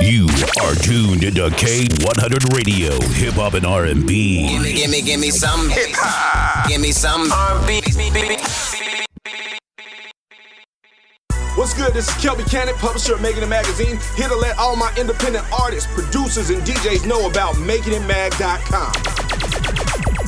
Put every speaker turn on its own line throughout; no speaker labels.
You are tuned into K100 Radio, Hip Hop and R&B.
Gimme, gimme, gimme some hip hop. Gimme some R&B.
What's good? This is Kelby Cannon, publisher of Making It Magazine, here to let all my independent artists, producers, and DJs know about MakingItMag.com.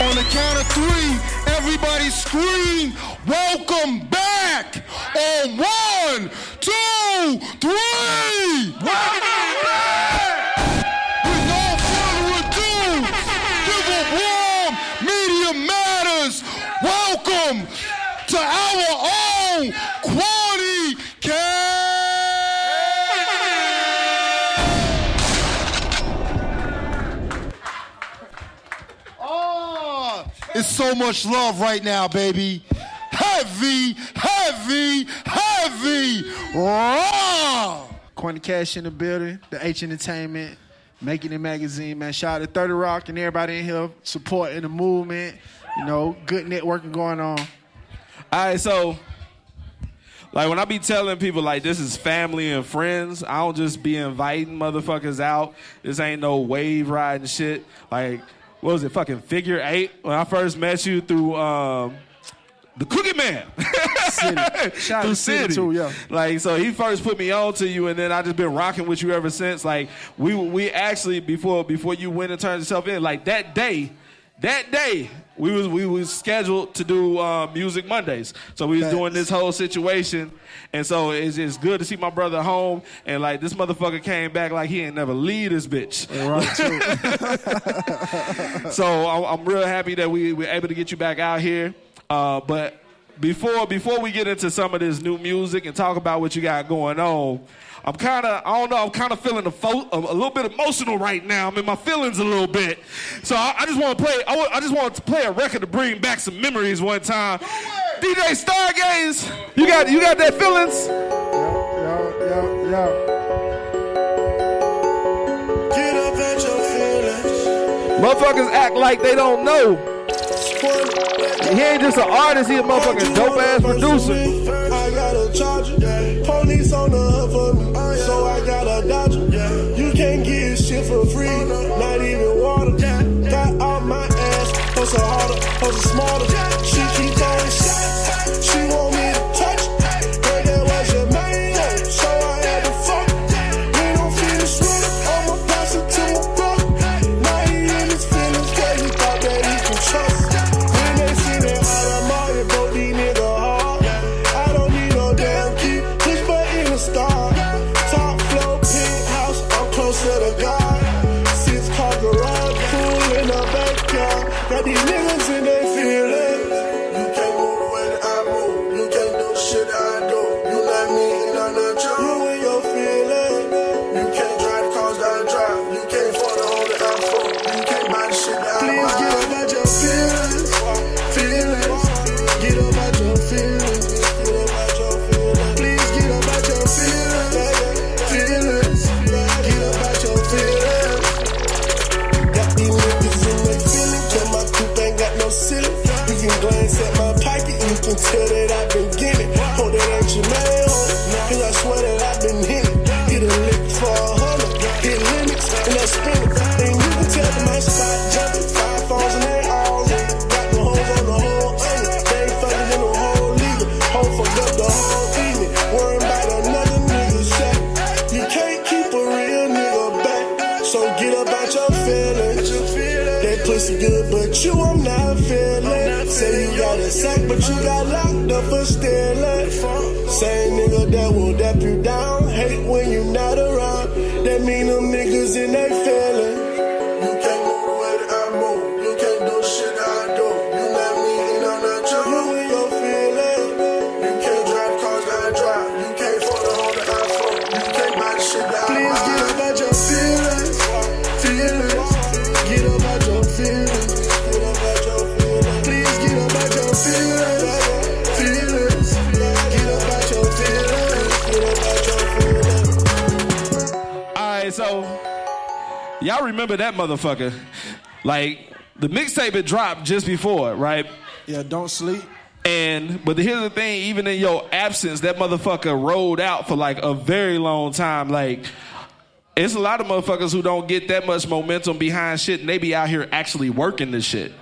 On the count of three, everybody scream, welcome back! On one, two, three! Welcome it's so much love right now, baby. Heavy, heavy, heavy, raw.
Quentin Cash in the building, the H Entertainment, Making It Magazine, man. Shout out to 30 Rock and everybody in here supporting the movement. You know, good networking going on.
All right, so like when I be telling people like this is family and friends, I don't just be inviting motherfuckers out. This ain't no wave riding shit. Like what was it, fucking figure eight? When I first met you through um, the Cookie Man.
City. Shout
through
to City, too, yeah.
Like so, he first put me on to you, and then I just been rocking with you ever since. Like we we actually before before you went and turned yourself in, like that day, that day we was we was scheduled to do uh, music Mondays. So we was
Facts.
doing this whole situation, and so it's it's good to see my brother home. And like this motherfucker came back like he ain't never leave this bitch.
Right.
So I'm, I'm real happy that we were able to get you back out here. Uh, but before before we get into some of this new music and talk about what you got going on, I'm kind of I don't know I'm kind of feeling a, fo- a, a little bit emotional right now. I'm in my feelings a little bit. So I, I just want to play. I, just want to play a record to bring back some memories one time. DJ Stargaze, you got you got that feelings?
yo, yo, yo.
Get up at your feelings.
Motherfuckers act like they don't know. He ain't just an artist. He a motherfucking dope ass producer.
For free, not even water. Got all my ass, hustle harder, hustle smarter. She I swear got a sack, but you got locked up for stealing. Same nigga that will dap you down. Hate when you not around. That mean them niggas in they feeling. You can't move the way that I move. You can't do shit I do. You let me in on the jump. You ain't feeling. You can't drive cars that I drive. You can't phone the whole that I phone. You can't buy the shit that I buy. Please get about
your feelings. Feelings. Get about your feelings. Y'all remember that motherfucker? Like the mixtape had dropped just before, right?
Yeah, don't sleep.
And but here's the thing, even in your absence, that motherfucker rolled out for like a very long time. Like it's a lot of motherfuckers who don't get that much momentum behind shit and they be out here actually working this shit.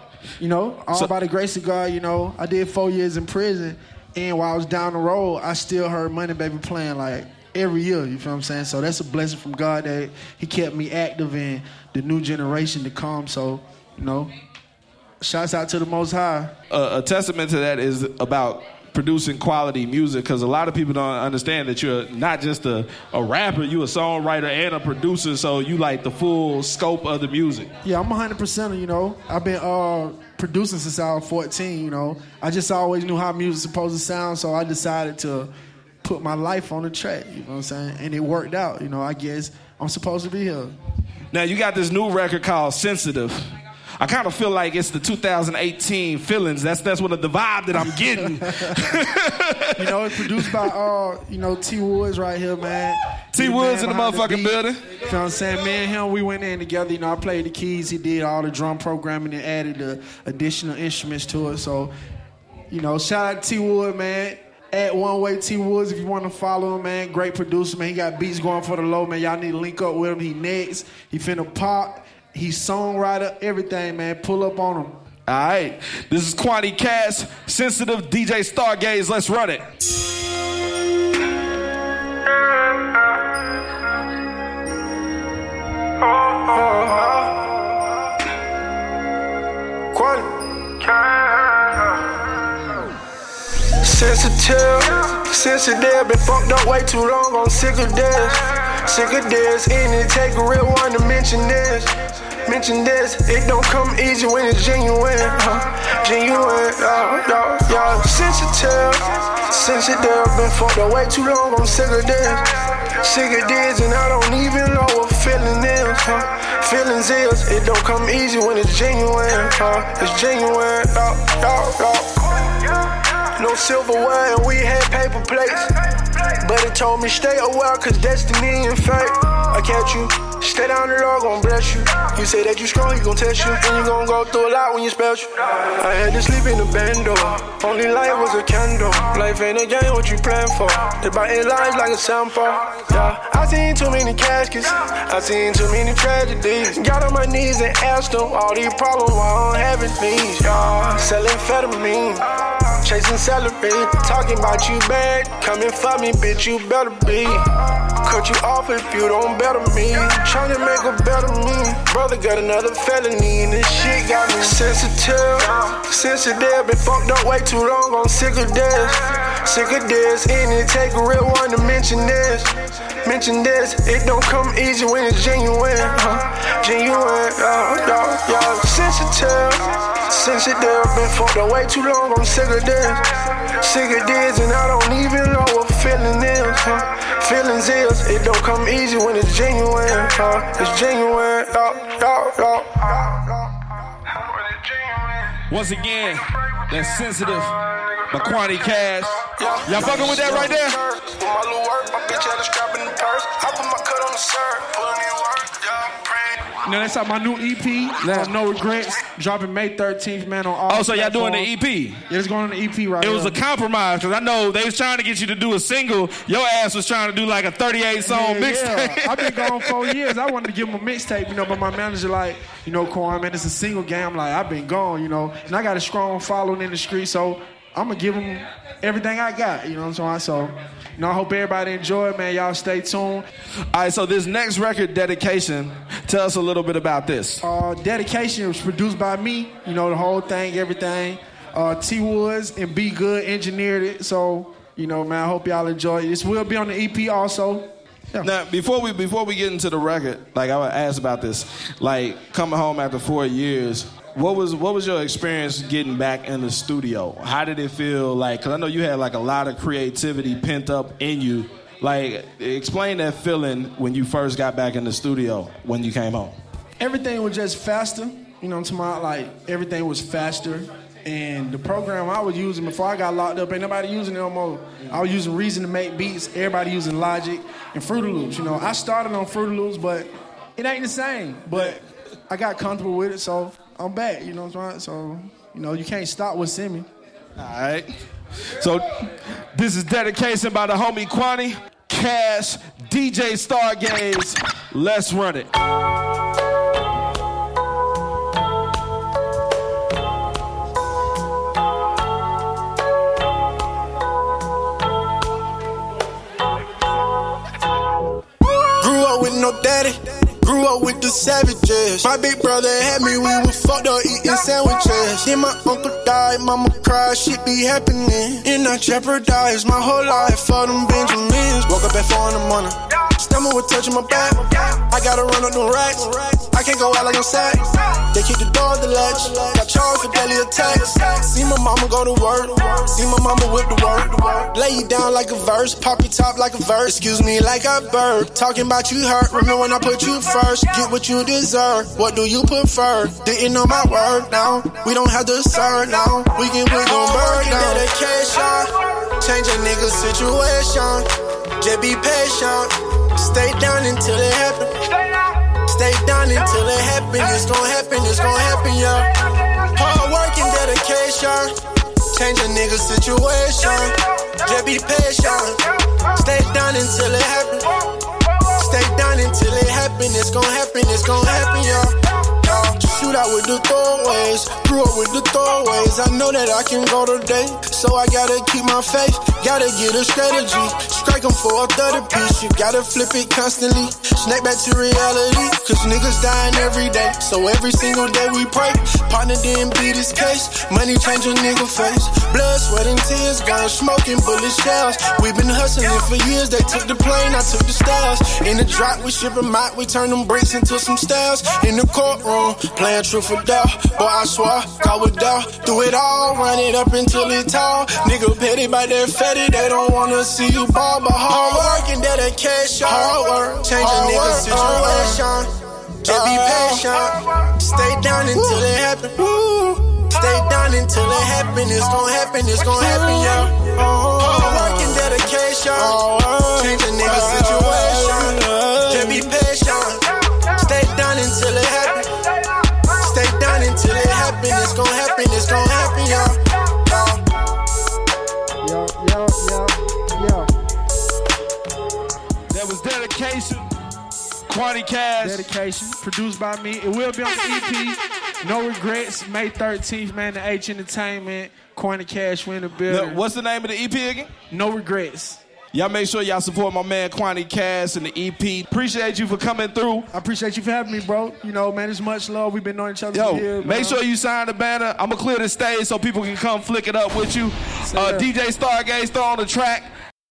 You know, all
So-
by the grace of God, you know, I did four years in prison, and while I was down the road, I still heard Money Baby playing like every year. You feel what I'm saying? So that's a blessing from God that He kept me active in the new generation to come. So, you know, shouts out to the Most High.
a, a testament to that is about producing quality music because a lot of people don't understand that you're not just a, a rapper, you're a songwriter and a producer, so you like the full scope of the music.
Yeah, I'm 100%, you know. I've been uh, producing since I was 14, you know. I just always knew how music's supposed to sound, so I decided to put my life on the track, you know what I'm saying? And it worked out, you know. I guess I'm supposed to be here.
Now you got this new record called Sensitive. I kind of feel like it's the 2018 feelings. That's that's what the vibe that I'm getting.
You know, it's produced by, uh, you know, T Woods right here, man.
T Woods
man
in the motherfucking
beat.
building.
You know what I'm saying? Me and him, we went in together. You know, I played the keys. He did all the drum programming and added the additional instruments to it. So, you know, shout out to T Wood, man. At One Way T Woods, if you want to follow him, man. Great producer, man. He got beats going for the low, man. Y'all need to link up with him. He next. He finna pop. He's songwriter, everything, man. Pull up on him.
All right, this is Kwony Cash, Sensitive DJ Stargaze. Let's run it. Oh, oh, oh.
Sensitive, sensitive, been fucked up way too long, I'm sick of this. Sick of this, and it take a real one to mention this. Mention this, it don't come easy when it's genuine. Huh? Genuine, yeah, yeah, yeah. Sensitive, sensitive, been fucked up way too long, I'm sick of this. Sick of this, and I don't even know what feeling is. Huh? Feelings is, it don't come easy when it's genuine. Huh? It's genuine, yeah, yeah, yeah. No silverware and we had paper plates. But it told me stay aware cause destiny and fate. I catch you. Stay down the Lord gon' bless you. You say that you strong, he gon' test you. And you gon' go through a lot when you special. I had to sleep in the bando. Only light was a candle. Life ain't a game, what you plan for? They biting lives like a sample. Yeah, I seen too many caskets. I seen too many tragedies. Got on my knees and asked them all these problems why I'm having these. Yeah, selling amphetamine. Chasing celery, talking about you bad. Coming for me, bitch, you better be. Cut you off if you don't better me. Trying to make a better me. Brother got another felony, and this shit got me sensitive. Sensitive, been fucked up way too long, I'm sick of this. Sick of this, and it take a real one to mention this. Mention this, it don't come easy when it's genuine. Huh? Genuine, uh, yeah, yeah. Sensitive, sensitive, been fucked up way too long, I'm sick of this. Sick of this, and I don't even know what feeling is. Huh? Feelings is, it don't come easy when it's genuine. Huh? It's genuine, yeah, yeah, yeah.
Once again, that's Sensitive by Kwony Cash. Y'all fucking with that right there?
With my little work, my bitch had a strap in the purse. I put my cut on the shirt, put me to work, yeah, praying.
You know, that's out my new EP, No Regrets, dropping May 13th, man, on all
Oh, so y'all doing the
platforms.
EP?
Yeah, it's going on the EP right now.
It was
now.
a compromise because I know they was trying to get you to do a single. Your ass was trying to do like a 38 song
Yeah,
mixtape.
yeah. I've been gone four years. I wanted to give him a mixtape, you know, but my manager like, you know, Quan, man, it's a single game. I'm like, I've been gone, you know, and I got a strong following in the street, so I'm gonna give them everything I got, you know what I'm saying? So, you know, I hope everybody enjoy man. Y'all stay tuned.
All right, so this next record, Dedication, tell us a little bit about this.
Uh, Dedication was produced by me, you know, the whole thing, everything. Uh, T Woods and Be Good engineered it, so, you know, man, I hope y'all enjoy it. This will be on the EP also. Yeah.
Now, before we before we get into the record, like I would ask about this, like coming home after four years, what was what was your experience getting back in the studio? How did it feel like? Because I know you had like a lot of creativity pent up in you. Like, explain that feeling when you first got back in the studio when you came home.
everything was just faster. You know talking about? Like everything was faster. And the program I was using before I got locked up, ain't nobody using it no more. I was using Reason to make beats. Everybody using Logic and Fruity Loops. You know, I started on Fruity Loops, but it ain't the same. But I got comfortable with it, so I'm back. You know what I'm saying? So you know, you can't stop what's in me.
All right. So this is dedication by the homie Kwony, Cash, DJ Stargaze. Let's run it.
Up with the savages. My big brother had me, we were fucked up eating sandwiches. Then my uncle died, mama cried, shit be happening. And I jeopardized my whole life for them Benjamins. Woke up at four in the morning. Stomach was touching my back. I gotta run up them racks. I can't go out like I'm sad. They kick the door, the latch. Got charged for daily attacks. See my mama go to work. See my mama whip the work. Lay you down like a verse. Pop your top like a verse. Excuse me, like I burp. Talking about you hurt. Remember when I put you first. Get what you deserve. What do you prefer? Didn't know my word now. We don't have to serve now. We can we gon' burn down. dedication. Change a nigga situation. Just be patient. Stay down until it happen. Stay down until it happen. It's gon' happen. It's gon' happen, yeah. Hard work and dedication. Change a nigga situation. Just be patient. Stay down until it happen. Stay down until it happen. It's gon' happen. It's gon' happen, yeah. Shoot out with the throwaways. Grew up with the throwaways. I know that I can go today. So I gotta keep my faith. Gotta get a strategy. strike Strike 'em for a 30 piece. You gotta flip it constantly. Snake back to reality. Cause niggas dying every day. So every single day we pray. Partner didn't beat his case. Money change a nigga face. Blood, sweat, and tears. Gone smoking bullet shells. we been hustling for years. They took the plane, I took the stairs. In the drop, we ship 'em out. We turn them bricks into some stairs. In the courtroom, playing truth or dare. Boy, I swear, God would dare. Do it all, run it up until it tall. Nigga petty by their fatty. They don't wanna see you ball, but hard work and dedication. Hard work, change a nigga situation. Just be uh, patient. Stay down until it happen. Stay down until it happen. It's gon' happen. It's gon' happen, yeah. Hard work and dedication. Change a
Kwony Cash.
Dedication, produced by me. It will be on the EP. No regrets. May 13th, man. The H Entertainment. Kwony Cash win the
Now, what's the name of the EP again?
No regrets.
Y'all make sure y'all support my man Kwony Cash and the EP. Appreciate you for coming through.
I appreciate you for having me, bro. You know, man, it's much love. We've been knowing each other
Yo,
for years.
make
man.
sure you sign the banner. I'm gonna clear the stage so people can come flick it up with you. Uh. DJ Stargaze, throw on the track.